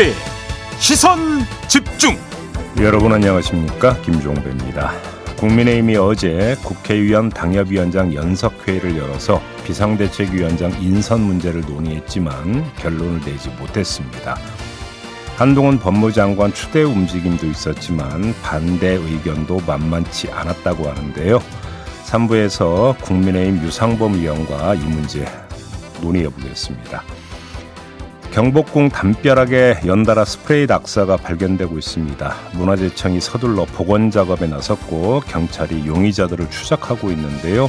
김종배 시선 집중 여러분 안녕하십니까 김종배입니다. 국민의힘이 어제 국회의원 당협위원장 연석회의를 열어서 비상대책위원장 인선 문제를 논의했지만 결론을 내지 못했습니다. 한동훈 법무장관 추대 움직임도 있었지만 반대 의견도 만만치 않았다고 하는데요. 3부에서 국민의힘 유상범 의원과 이 문제 논의해 보겠습니다. 경복궁 담벼락에 연달아 스프레이 낙사가 발견되고 있습니다. 문화재청이 서둘러 복원 작업에 나섰고 경찰이 용의자들을 추적하고 있는데요.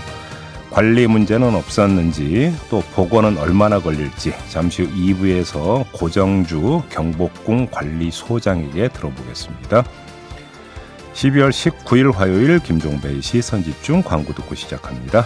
관리 문제는 없었는지 또 복원은 얼마나 걸릴지 잠시 후 2부에서 고정주 경복궁 관리소장에게 들어보겠습니다. 12월 19일 화요일 김종배의 시선집중 광고 듣고 시작합니다.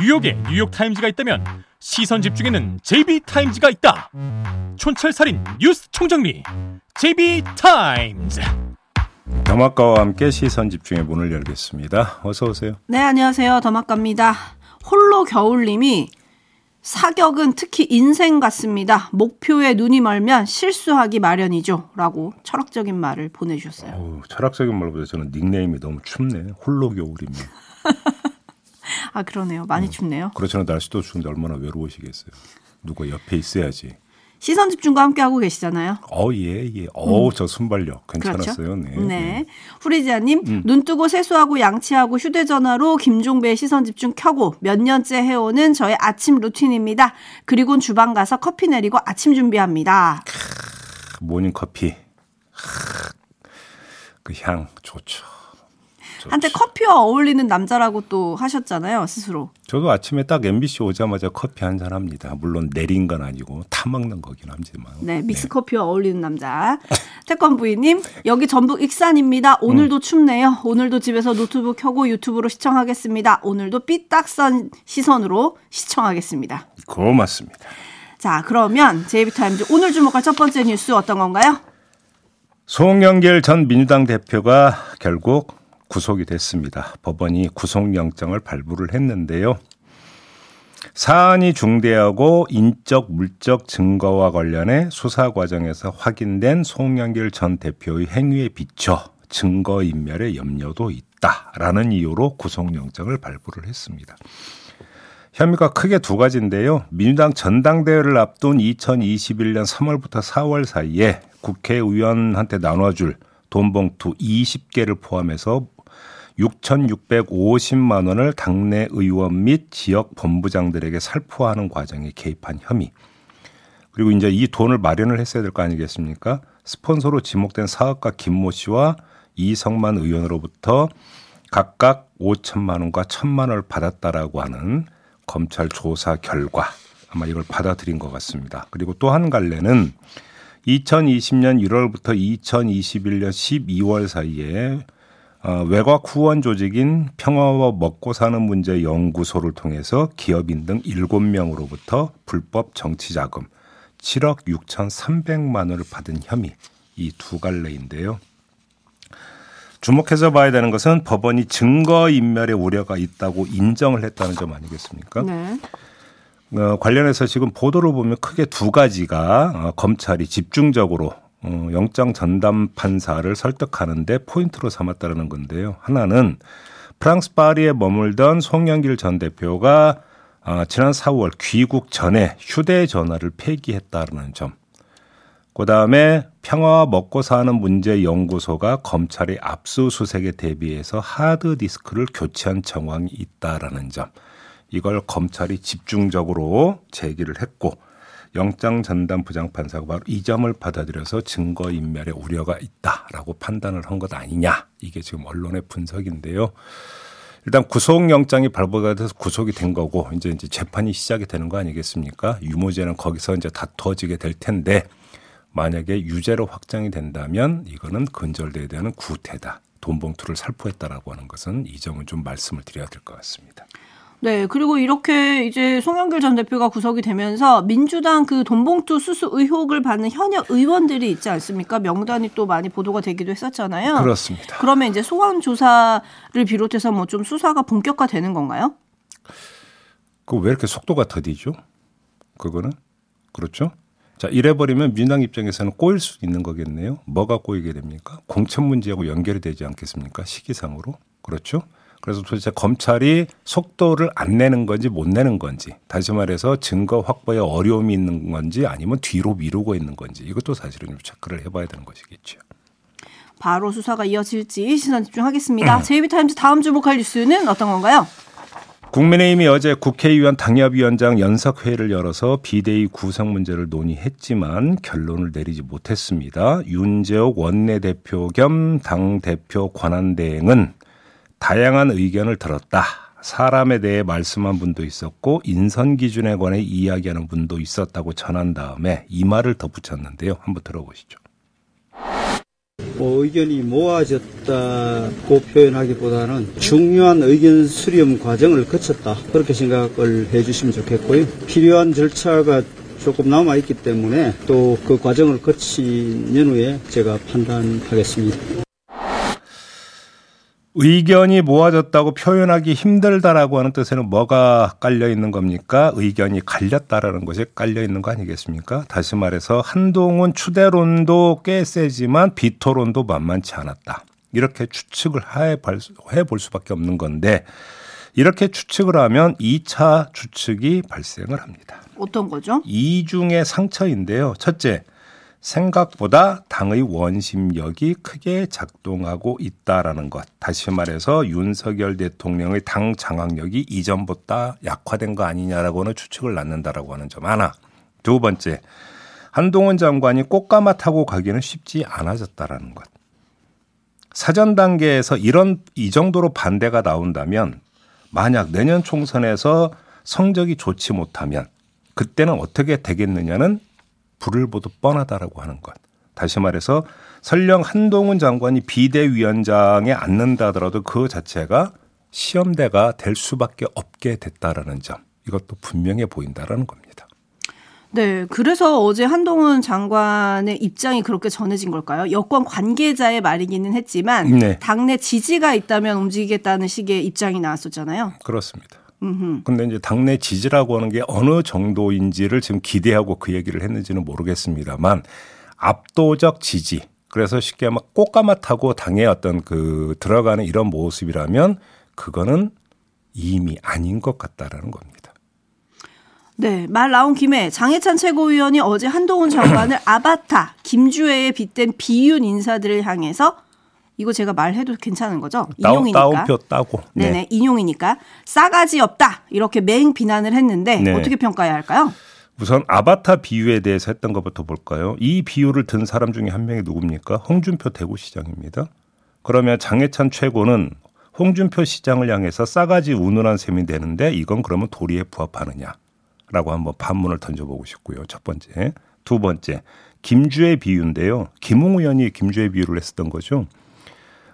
뉴욕에 뉴욕 타임즈가 있다면 시선 집중에는 JB타임즈가 있다 촌철살인 뉴스 총정리 JB타임즈 더마카와 함께 시선 집중의 문을 열겠습니다. 어서 오세요. 네, 안녕하세요. 더마카입니다. 홀로 겨울님이 사격은 특히 인생 같습니다. 목표에 눈이 멀면 실수하기 마련이죠. 라고 철학적인 말을 보내주셨어요. 어우, 철학적인 말보다 저는 닉네임이 너무 춥네. 홀로 겨울이면. 아, 그러네요. 많이 음. 춥네요. 그렇잖아 날씨도 추운데 얼마나 외로우시겠어요. 누가 옆에 있어야지. 시선 집중과 함께 하고 계시잖아요. 어, 예, 예. 어우, 저 순발력 괜찮았어요. 그렇죠? 네. 네. 후리지아님, 눈 뜨고 세수하고 양치하고 휴대전화로 김종배의 시선 집중 켜고 몇 년째 해오는 저의 아침 루틴입니다. 그리고는 주방 가서 커피 내리고 아침 준비합니다. 모닝 커피. 그 향 좋죠. 좋죠. 한때 커피와 어울리는 남자라고 또 하셨잖아요, 스스로. 저도 아침에 딱 MBC 오자마자 커피 한 잔 합니다. 물론 내린 건 아니고 타 먹는 거긴 하지만. 네, 믹스 커피와 어울리는 남자. 태권 부인님, 여기 전북 익산입니다. 오늘도 음. 춥네요. 오늘도 집에서 노트북 켜고 유튜브로 시청하겠습니다. 오늘도 삐딱선 시선으로 시청하겠습니다. 고맙습니다. 자, 그러면 JB타임즈 오늘 주목할 첫 번째 뉴스 어떤 건가요? 송영길 전 민주당 대표가 결국 구속이 됐습니다. 법원이 구속영장을 발부를 했는데요. 사안이 중대하고 인적 물적 증거와 관련해 수사 과정에서 확인된 송영길 전 대표의 행위에 비춰 증거 인멸의 염려도 있다라는 이유로 구속영장을 발부를 했습니다. 혐의가 크게 두 가지인데요. 민주당 전당대회를 앞둔 2021년 3월부터 4월 사이에 국회의원한테 나눠줄 돈봉투 20개를 포함해서 6,650만 원을 당내 의원 및 지역 본부장들에게 살포하는 과정에 개입한 혐의. 그리고 이제 이 돈을 마련을 했어야 될 거 아니겠습니까? 스폰서로 지목된 사업가 김모 씨와 이성만 의원으로부터 각각 5천만 원과 1천만 원을 받았다라고 하는 검찰 조사 결과 아마 이걸 받아들인 것 같습니다. 그리고 또 한 갈래는 2020년 1월부터 2021년 12월 사이에 어, 외곽 후원 조직인 평화와 먹고 사는 문제 연구소를 통해서 기업인 등 7명으로부터 불법 정치 자금 7억 6,300만 원을 받은 혐의 이 두 갈래인데요. 주목해서 봐야 되는 것은 법원이 증거 인멸의 우려가 있다고 인정을 했다는 점 아니겠습니까? 네. 어, 관련해서 지금 보도를 보면 크게 두 가지가 어, 검찰이 집중적으로 어, 영장 전담 판사를 설득하는데 포인트로 삼았다는 건데요. 하나는 프랑스 파리에 머물던 송영길 전 대표가 어, 지난 4월 귀국 전에 휴대전화를 폐기했다는 점. 그 다음에 평화와 먹고 사는 문제 연구소가 검찰의 압수수색에 대비해서 하드디스크를 교체한 정황이 있다라는 점. 이걸 검찰이 집중적으로 제기를 했고 영장 전담 부장판사가 바로 이 점을 받아들여서 증거 인멸의 우려가 있다라고 판단을 한 것 아니냐. 이게 지금 언론의 분석인데요. 일단 구속영장이 발부가 돼서 구속이 된 거고 이제 이제 재판이 시작이 되는 거 아니겠습니까? 유무죄는 거기서 이제 다투어지게 될 텐데 만약에 유죄로 확정이 된다면 이거는 근절돼야 되는 구태다. 돈 봉투를 살포했다라고 하는 것은 이 점은 좀 말씀을 드려야 될 것 같습니다. 네, 그리고 이렇게 이제 송영길 전 대표가 구속이 되면서 민주당 그 돈봉투 수수 의혹을 받는 현역 의원들이 있지 않습니까? 명단이 또 많이 보도가 되기도 했었잖아요. 그렇습니다. 그러면 이제 소환 조사를 비롯해서 뭐 좀 수사가 본격화되는 건가요? 그 왜 이렇게 속도가 더디죠? 그거는 그렇죠? 자 이래버리면 민주당 입장에서는 꼬일 수 있는 거겠네요. 뭐가 꼬이게 됩니까? 공천 문제하고 연결이 되지 않겠습니까? 시기상으로 그렇죠? 그래서 도대체 검찰이 속도를 안 내는 건지 못 내는 건지 다시 말해서 증거 확보에 어려움이 있는 건지 아니면 뒤로 미루고 있는 건지 이것도 사실은 좀 체크를 해봐야 되는 것이겠죠. 바로 수사가 이어질지 시선 집중하겠습니다. 제이비타임즈 다음 주목할 뉴스는 어떤 건가요? 국민의힘이 어제 국회의원 당협위원장 연석회의를 열어서 비대위 구성 문제를 논의했지만 결론을 내리지 못했습니다. 윤재옥 원내대표 겸 당대표 권한대행은 다양한 의견을 들었다. 사람에 대해 말씀한 분도 있었고 인선 기준에 관해 이야기하는 분도 있었다고 전한 다음에 이 말을 덧붙였는데요. 한번 들어보시죠. 뭐 의견이 모아졌다고 표현하기보다는 중요한 의견 수렴 과정을 거쳤다 그렇게 생각을 해주시면 좋겠고요. 필요한 절차가 조금 남아 있기 때문에 또 그 과정을 거친 연후에 제가 판단하겠습니다. 의견이 모아졌다고 표현하기 힘들다라고 하는 뜻에는 뭐가 깔려 있는 겁니까? 의견이 갈렸다라는 것이 깔려 있는 거 아니겠습니까? 다시 말해서 한동훈 추대론도 꽤 세지만 비토론도 만만치 않았다. 이렇게 추측을 해볼 수밖에 없는 건데 이렇게 추측을 하면 2차 추측이 발생을 합니다. 어떤 거죠? 이중의 상처인데요. 첫째, 생각보다 당의 원심력이 크게 작동하고 있다라는 것. 다시 말해서 윤석열 대통령의 당 장악력이 이전보다 약화된 거 아니냐라고는 추측을 낳는다라고 하는 점 하나. 두 번째, 한동훈 장관이 꽃가마 타고 가기는 쉽지 않아졌다라는 것. 사전 단계에서 이런 이 정도로 반대가 나온다면 만약 내년 총선에서 성적이 좋지 못하면 그때는 어떻게 되겠느냐는 불을 보듯 뻔하다라고 하는 것. 다시 말해서 설령 한동훈 장관이 비대위원장에 앉는다 하더라도 그 자체가 시험대가 될 수밖에 없게 됐다라는 점. 이것도 분명해 보인다라는 겁니다. 네, 그래서 어제 한동훈 장관의 입장이 그렇게 전해진 걸까요? 여권 관계자의 말이기는 했지만 네. 당내 지지가 있다면 움직이겠다는 식의 입장이 나왔었잖아요. 그렇습니다. 근데 이제 당내 지지라고 하는 게 어느 정도인지를 지금 기대하고 그 얘기를 했는지는 모르겠습니다만 압도적 지지. 그래서 쉽게 막 꽃가마 타고 당의 어떤 그 들어가는 이런 모습이라면 그거는 이미 아닌 것 같다라는 겁니다. 네, 말 나온 김에 장해찬 최고위원이 어제 한동훈 장관을 아바타 김주애에 빗댄 비윤 인사들을 향해서 이거 제가 말해도 괜찮은 거죠? 인용이니까. 다운표 따고. 네네, 네. 인용이니까 싸가지 없다 이렇게 맹 비난을 했는데 네. 어떻게 평가해야 할까요? 우선 아바타 비유에 대해서 했던 것부터 볼까요? 이 비유를 든 사람 중에 한 명이 누굽니까? 홍준표 대구시장입니다. 그러면 장해찬 최고는 홍준표 시장을 향해서 싸가지 운운한 셈이 되는데 이건 그러면 도리에 부합하느냐라고 한번 반문을 던져보고 싶고요. 첫 번째. 두 번째. 김주의 비유인데요. 김웅 의원이 김주의 비유를 했었던 거죠.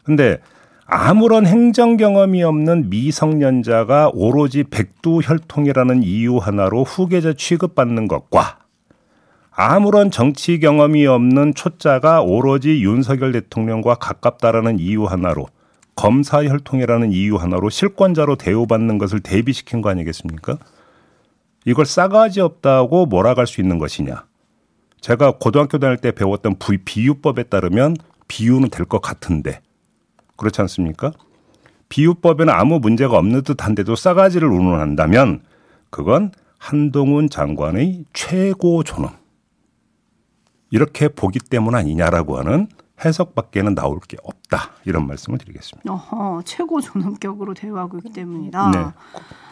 근데 아무런 행정 경험이 없는 미성년자가 오로지 백두 혈통이라는 이유 하나로 후계자 취급받는 것과 아무런 정치 경험이 없는 초짜가 오로지 윤석열 대통령과 가깝다라는 이유 하나로 검사 혈통이라는 이유 하나로 실권자로 대우받는 것을 대비시킨 거 아니겠습니까? 이걸 싸가지 없다고 몰아갈 수 있는 것이냐? 제가 고등학교 다닐 때 배웠던 비유법에 따르면 비유는 될 것 같은데 그렇지 않습니까? 비유법에는 아무 문제가 없는 듯한데도 싸가지를 운운한다면 그건 한동훈 장관의 최고 존엄 이렇게 보기 때문 아니냐라고 하는 해석밖에는 나올 게 없다 이런 말씀을 드리겠습니다. 어허, 최고 존엄격으로 대우하고 있기 때문이다. 네.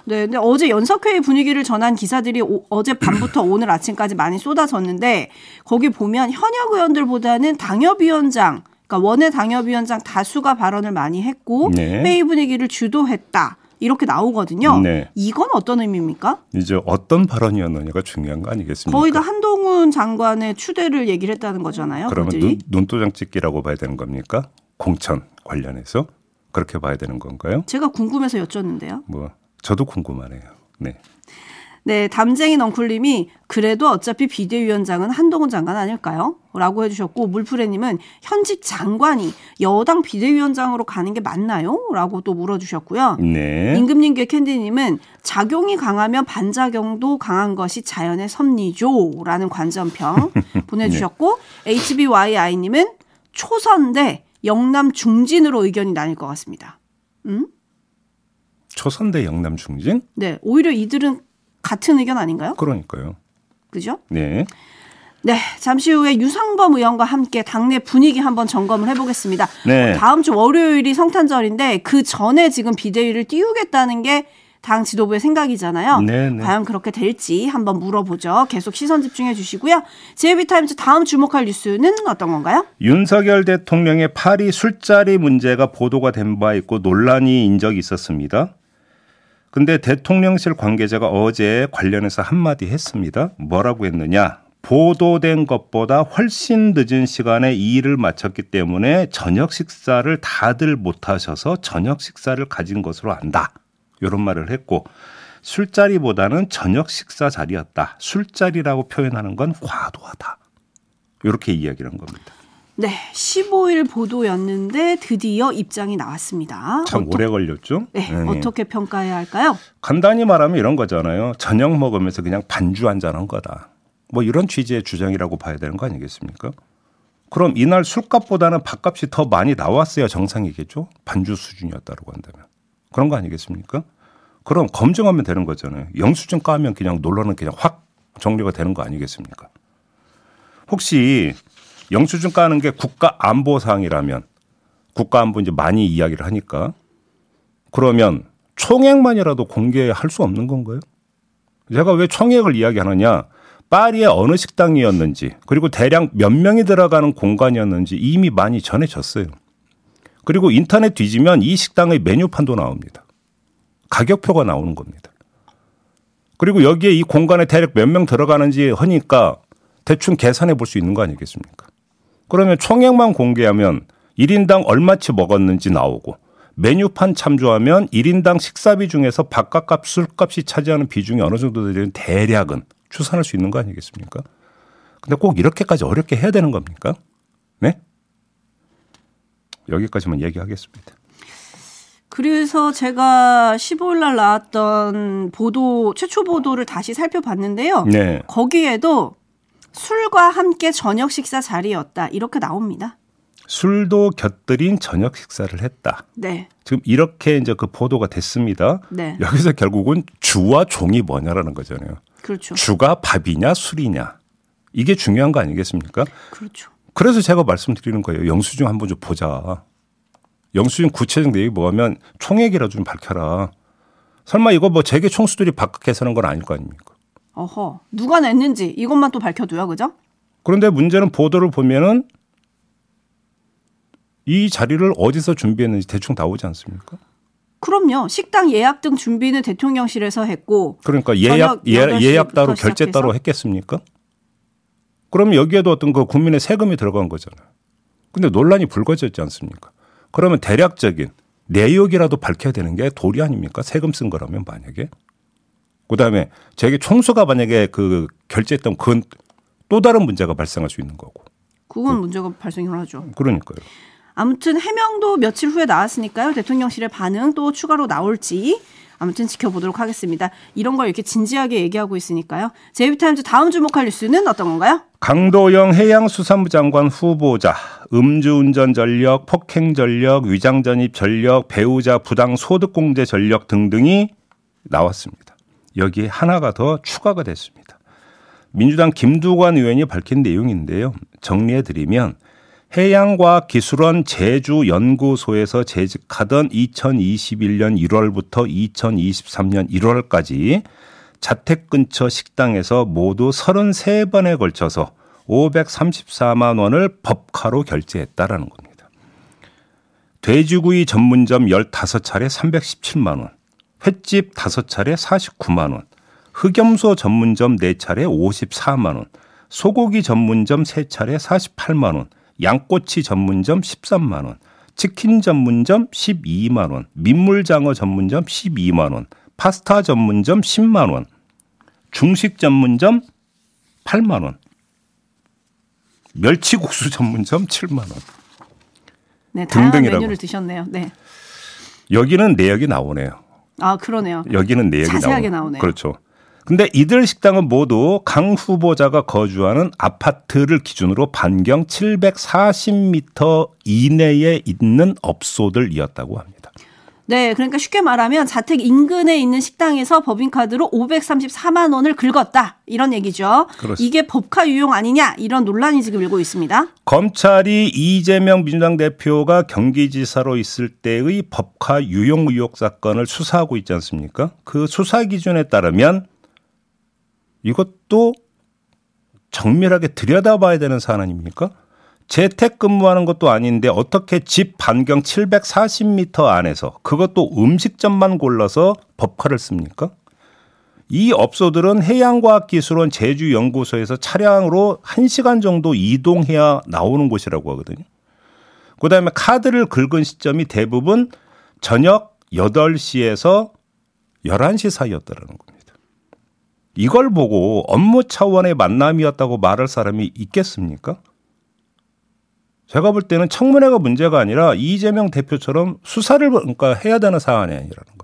네, 근데 어제 연석회의 분위기를 전한 기사들이 오, 어제 밤부터 오늘 아침까지 많이 쏟아졌는데 거기 보면 현역 의원들보다는 당협위원장 그러니까 원외 당협위원장 다수가 발언을 많이 했고 네. 회의 분위기를 주도했다. 이렇게 나오거든요. 네. 이건 어떤 의미입니까? 이제 어떤 발언이었느냐가 중요한 거 아니겠습니까? 거의 다 한동훈 장관의 추대를 얘기를 했다는 거잖아요. 그러면 그들이. 눈, 눈도장 찍기라고 봐야 되는 겁니까? 공천 관련해서 그렇게 봐야 되는 건가요? 제가 궁금해서 여쭸는데요. 뭐 저도 궁금하네요. 네. 네, 담쟁이 넝쿨님이 그래도 어차피 비대위원장은 한동훈 장관 아닐까요? 라고 해주셨고 물프레님은 현직 장관이 여당 비대위원장으로 가는 게 맞나요? 라고 또 물어주셨고요. 네. 임금님께 캔디님은 작용이 강하면 반작용도 강한 것이 자연의 섭리죠. 라는 관전평 보내주셨고 HBYI님은 초선대 영남 중진으로 의견이 나뉠 것 같습니다. 초선대 영남 중진? 네, 오히려 이들은 같은 의견 아닌가요? 그러니까요. 그죠? 네. 네, 잠시 후에 유상범 의원과 함께 당내 분위기 한번 점검을 해보겠습니다. 네. 다음 주 월요일이 성탄절인데 그 전에 지금 비대위를 띄우겠다는 게 당 지도부의 생각이잖아요. 네, 네. 과연 그렇게 될지 한번 물어보죠. 계속 시선 집중해 주시고요. JB타임즈 다음 주목할 뉴스는 어떤 건가요? 윤석열 대통령의 파리 술자리 문제가 보도가 된 바 있고 논란이 인 적이 있었습니다. 근데 대통령실 관계자가 어제 관련해서 한마디 했습니다. 뭐라고 했느냐? 보도된 것보다 훨씬 늦은 시간에 이 일을 마쳤기 때문에 저녁 식사를 다들 못 하셔서 저녁 식사를 가진 것으로 안다. 이런 말을 했고 술자리보다는 저녁 식사 자리였다. 술자리라고 표현하는 건 과도하다. 이렇게 이야기를 한 겁니다. 네, 15일 보도였는데 드디어 입장이 나왔습니다. 참 어떠- 오래 걸렸죠? 네, 네. 어떻게 평가해야 할까요? 간단히 말하면 이런 거잖아요. 저녁 먹으면서 그냥 반주 한 잔 한 거다. 뭐 이런 취지의 주장이라고 봐야 되는 거 아니겠습니까? 그럼 이날 술값보다는 밥값이 더 많이 나왔어야 정상이겠죠? 반주 수준이었다고 한다면. 그런 거 아니겠습니까? 그럼 검증하면 되는 거잖아요. 영수증 까면 그냥 논란은 그냥 확 정리가 되는 거 아니겠습니까? 혹시 영수증 까는 게 국가 안보 사항이라면 국가 안보 이제 많이 이야기를 하니까 그러면 총액만이라도 공개할 수 없는 건가요? 제가 왜 총액을 이야기하느냐? 파리의 어느 식당이었는지 그리고 대략 몇 명이 들어가는 공간이었는지 이미 많이 전해졌어요. 그리고 인터넷 뒤지면 이 식당의 메뉴판도 나옵니다. 가격표가 나오는 겁니다. 그리고 여기에 이 공간에 대략 몇 명 들어가는지 하니까 대충 계산해 볼 수 있는 거 아니겠습니까? 그러면 총액만 공개하면 1인당 얼마치 먹었는지 나오고 메뉴판 참조하면 1인당 식사비 중에서 밥값, 술값이 차지하는 비중이 어느 정도 되는 대략은 추산할 수 있는 거 아니겠습니까? 근데 꼭 이렇게까지 어렵게 해야 되는 겁니까? 네? 여기까지만 얘기하겠습니다. 그래서 제가 15일 날 나왔던 보도 최초 보도를 다시 살펴봤는데요. 네. 거기에도 술과 함께 저녁 식사 자리였다. 이렇게 나옵니다. 술도 곁들인 저녁 식사를 했다. 네. 지금 이렇게 이제 그 보도가 됐습니다. 네. 여기서 결국은 주와 종이 뭐냐라는 거잖아요. 그렇죠. 주가 밥이냐 술이냐. 이게 중요한 거 아니겠습니까? 그렇죠. 그래서 제가 말씀드리는 거예요. 영수증 한번 좀 보자. 영수증 구체적 내용이 뭐냐면 총액이라도 좀 밝혀라. 설마 이거 뭐 재계 총수들이 바깥에서는 건 아닐 거 아닙니까? 어허. 누가 냈는지 이것만 또 밝혀둬요. 그죠? 그런데 문제는 보도를 보면은 이 자리를 어디서 준비했는지 대충 나오지 않습니까? 그럼요. 식당 예약 등 준비는 대통령실에서 했고 그러니까 예약 예, 8시 예약 따로 부터 결제 시작해서? 따로 했겠습니까? 그러면 여기에도 어떤 그 국민의 세금이 들어간 거잖아요. 근데 논란이 불거졌지 않습니까? 그러면 대략적인 내역이라도 밝혀야 되는 게 도리 아닙니까? 세금 쓴 거라면 만약에. 그다음에 제게 총수가 만약에 그 결제했던 그건 또 다른 문제가 발생할 수 있는 거고. 그건 문제가 발생을 하죠. 그러니까요. 아무튼 해명도 며칠 후에 나왔으니까요. 대통령실의 반응 또 추가로 나올지 아무튼 지켜보도록 하겠습니다. 이런 걸 이렇게 진지하게 얘기하고 있으니까요. 제이비타임즈 다음 주목할 뉴스는 어떤 건가요? 강도영 해양수산부 장관 후보자, 음주운전 전력, 폭행 전력, 위장 전입 전력, 배우자 부당 소득공제 전력 등등이 나왔습니다. 여기에 하나가 더 추가가 됐습니다. 민주당 김두관 의원이 밝힌 내용인데요. 정리해 드리면 해양과학기술원 제주연구소에서 재직하던 2021년 1월부터 2023년 1월까지 자택 근처 식당에서 모두 33번에 걸쳐서 534만 원을 법카로 결제했다라는 겁니다. 돼지구이 전문점 15차례 317만 원, 횟집 5차례 49만 원, 흑염소 전문점 4차례 54만 원, 소고기 전문점 3차례 48만 원, 양꼬치 전문점 13만 원, 치킨 전문점 12만 원, 민물장어 전문점 12만 원, 파스타 전문점 10만 원, 중식 전문점 8만 원, 멸치국수 전문점 7만 원. 네, 다양한 등등이라고. 메뉴를 드셨네요. 네. 여기는 내역이 나오네요. 아, 그러네요. 여기는 내역이 자세하게 나오네요. 나오네요. 그렇죠. 근데 이들 식당은 모두 강 후보자가 거주하는 아파트를 기준으로 반경 740m 이내에 있는 업소들이었다고 합니다. 네, 그러니까 쉽게 말하면 자택 인근에 있는 식당에서 법인카드로 534만 원을 긁었다. 이런 얘기죠. 그렇습니다. 이게 법카 유용 아니냐 이런 논란이 지금 일고 있습니다. 검찰이 이재명 민주당 대표가 경기지사로 있을 때의 법화 유용 의혹 사건을 수사하고 있지 않습니까? 그 수사 기준에 따르면 이것도 정밀하게 들여다봐야 되는 사안 아닙니까? 재택근무하는 것도 아닌데 어떻게 집 반경 740m 안에서 그것도 음식점만 골라서 법화를 씁니까? 이 업소들은 해양과학기술원 제주연구소에서 차량으로 1시간 정도 이동해야 나오는 곳이라고 하거든요. 그 다음에 카드를 긁은 시점이 대부분 저녁 8시에서 11시 사이였다는 겁니다. 이걸 보고 업무 차원의 만남이었다고 말할 사람이 있겠습니까? 제가 볼 때는 청문회가 문제가 아니라 이재명 대표처럼 수사를 그러니까 해야 되는 사안이 아니라는 겁니다.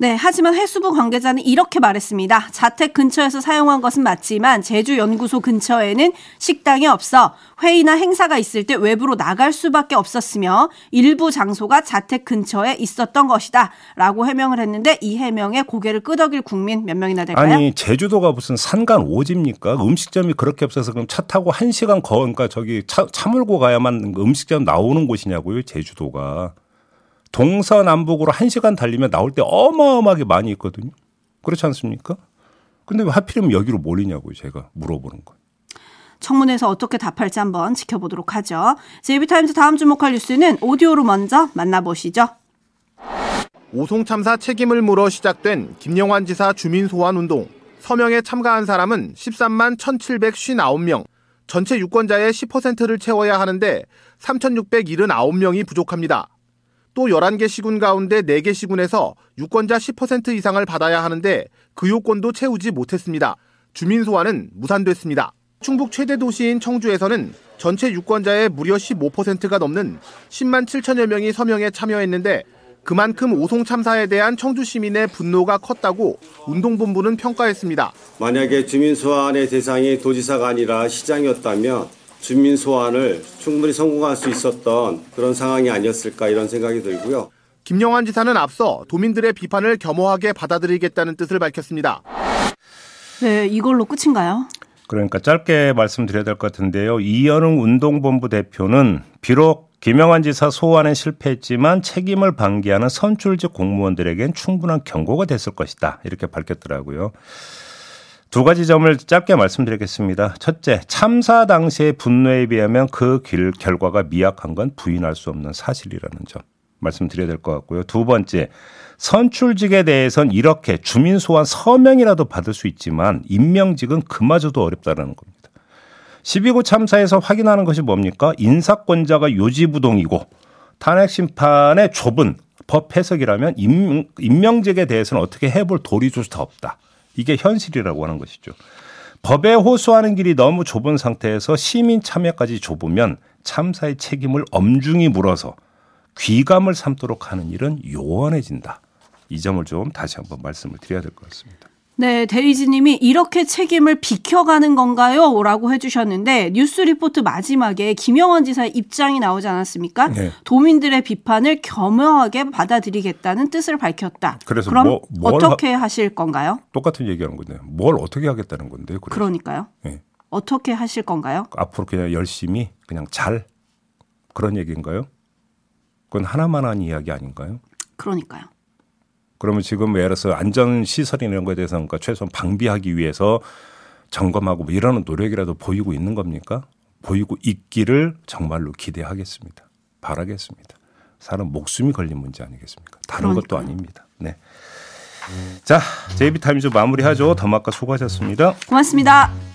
네, 하지만 해수부 관계자는 이렇게 말했습니다. 자택 근처에서 사용한 것은 맞지만 제주 연구소 근처에는 식당이 없어 회의나 행사가 있을 때 외부로 나갈 수밖에 없었으며 일부 장소가 자택 근처에 있었던 것이다라고 해명을 했는데 이 해명에 고개를 끄덕일 국민 몇 명이나 될까요? 아니 제주도가 무슨 산간 오지입니까? 음식점이 그렇게 없어서 그럼 차 타고 한 시간 거 그러니까 저기 차, 차 몰고 가야만 음식점 나오는 곳이냐고요 제주도가 동서남북으로 한 시간 달리면 나올 때 어마어마하게 많이 있거든요. 그렇지 않습니까? 근데 왜 하필이면 여기로 몰리냐고요 제가 물어보는 거. 청문회에서 어떻게 답할지 한번 지켜보도록 하죠. 제이비타임즈 다음 주목할 뉴스는 오디오로 먼저 만나보시죠. 오송 참사 책임을 물어 시작된 김영환 지사 주민 소환 운동. 서명에 참가한 사람은 13만 1,759명. 전체 유권자의 10%를 채워야 하는데 3,679명이 부족합니다. 또 11개 시군 가운데 4개 시군에서 유권자 10% 이상을 받아야 하는데 그 요건도 채우지 못했습니다. 주민 소환은 무산됐습니다. 충북 최대 도시인 청주에서는 전체 유권자의 무려 15%가 넘는 10만 7천여 명이 서명에 참여했는데 그만큼 오송 참사에 대한 청주 시민의 분노가 컸다고 운동본부는 평가했습니다. 만약에 주민 소환의 대상이 도지사가 아니라 시장이었다면 주민 소환을 충분히 성공할 수 있었던 그런 상황이 아니었을까 이런 생각이 들고요. 김영환 지사는 앞서 도민들의 비판을 겸허하게 받아들이겠다는 뜻을 밝혔습니다. 네, 이걸로 끝인가요? 그러니까 짧게 말씀드려야 될 것 같은데요. 이현웅 운동본부 대표는 비록 김영환 지사 소환에 실패했지만 책임을 방기하는 선출직 공무원들에겐 충분한 경고가 됐을 것이다. 이렇게 밝혔더라고요. 두 가지 점을 짧게 말씀드리겠습니다. 첫째, 참사 당시의 분노에 비하면 그 길, 결과가 미약한 건 부인할 수 없는 사실이라는 점 말씀드려야 될 것 같고요. 두 번째, 선출직에 대해선 이렇게 주민 소환 서명이라도 받을 수 있지만 임명직은 그마저도 어렵다는 겁니다. 12구 참사에서 확인하는 것이 뭡니까? 인사권자가 요지부동이고 탄핵 심판의 좁은 법 해석이라면 임, 임명직에 대해서는 어떻게 해볼 도리조차 없다. 이게 현실이라고 하는 것이죠. 법에 호소하는 길이 너무 좁은 상태에서 시민 참여까지 좁으면 참사의 책임을 엄중히 물어서 귀감을 삼도록 하는 일은 요원해진다. 이 점을 좀 다시 한번 말씀을 드려야 될 것 같습니다. 네, 데이지님이 이렇게 책임을 비켜가는 건가요? 라고 해주셨는데 뉴스 리포트 마지막에 김영원 지사의 입장이 나오지 않았습니까? 네. 도민들의 비판을 겸허하게 받아들이겠다는 뜻을 밝혔다. 그래서 그럼 뭐- 뭘 어떻게 하실 건가요? 똑같은 얘기하는 건데 뭘 어떻게 하겠다는 건데요. 그래서. 그러니까요. 예. 어떻게 하실 건가요? 앞으로 그냥 열심히 그냥 잘 그런 얘기인가요? 그건 하나만 한 이야기 아닌가요? 그러니까요. 그러면 지금 예를 들어서 안전 시설 이런 거에 대해서 그러니까 최소한 방비하기 위해서 점검하고 뭐 이러는 노력이라도 보이고 있는 겁니까? 보이고 있기를 정말로 기대하겠습니다. 바라겠습니다. 사람 목숨이 걸린 문제 아니겠습니까? 다른 것도 그러니까요. 아닙니다. 네. 자, 제이비타임즈 마무리하죠. 더마카 수고하셨습니다. 고맙습니다.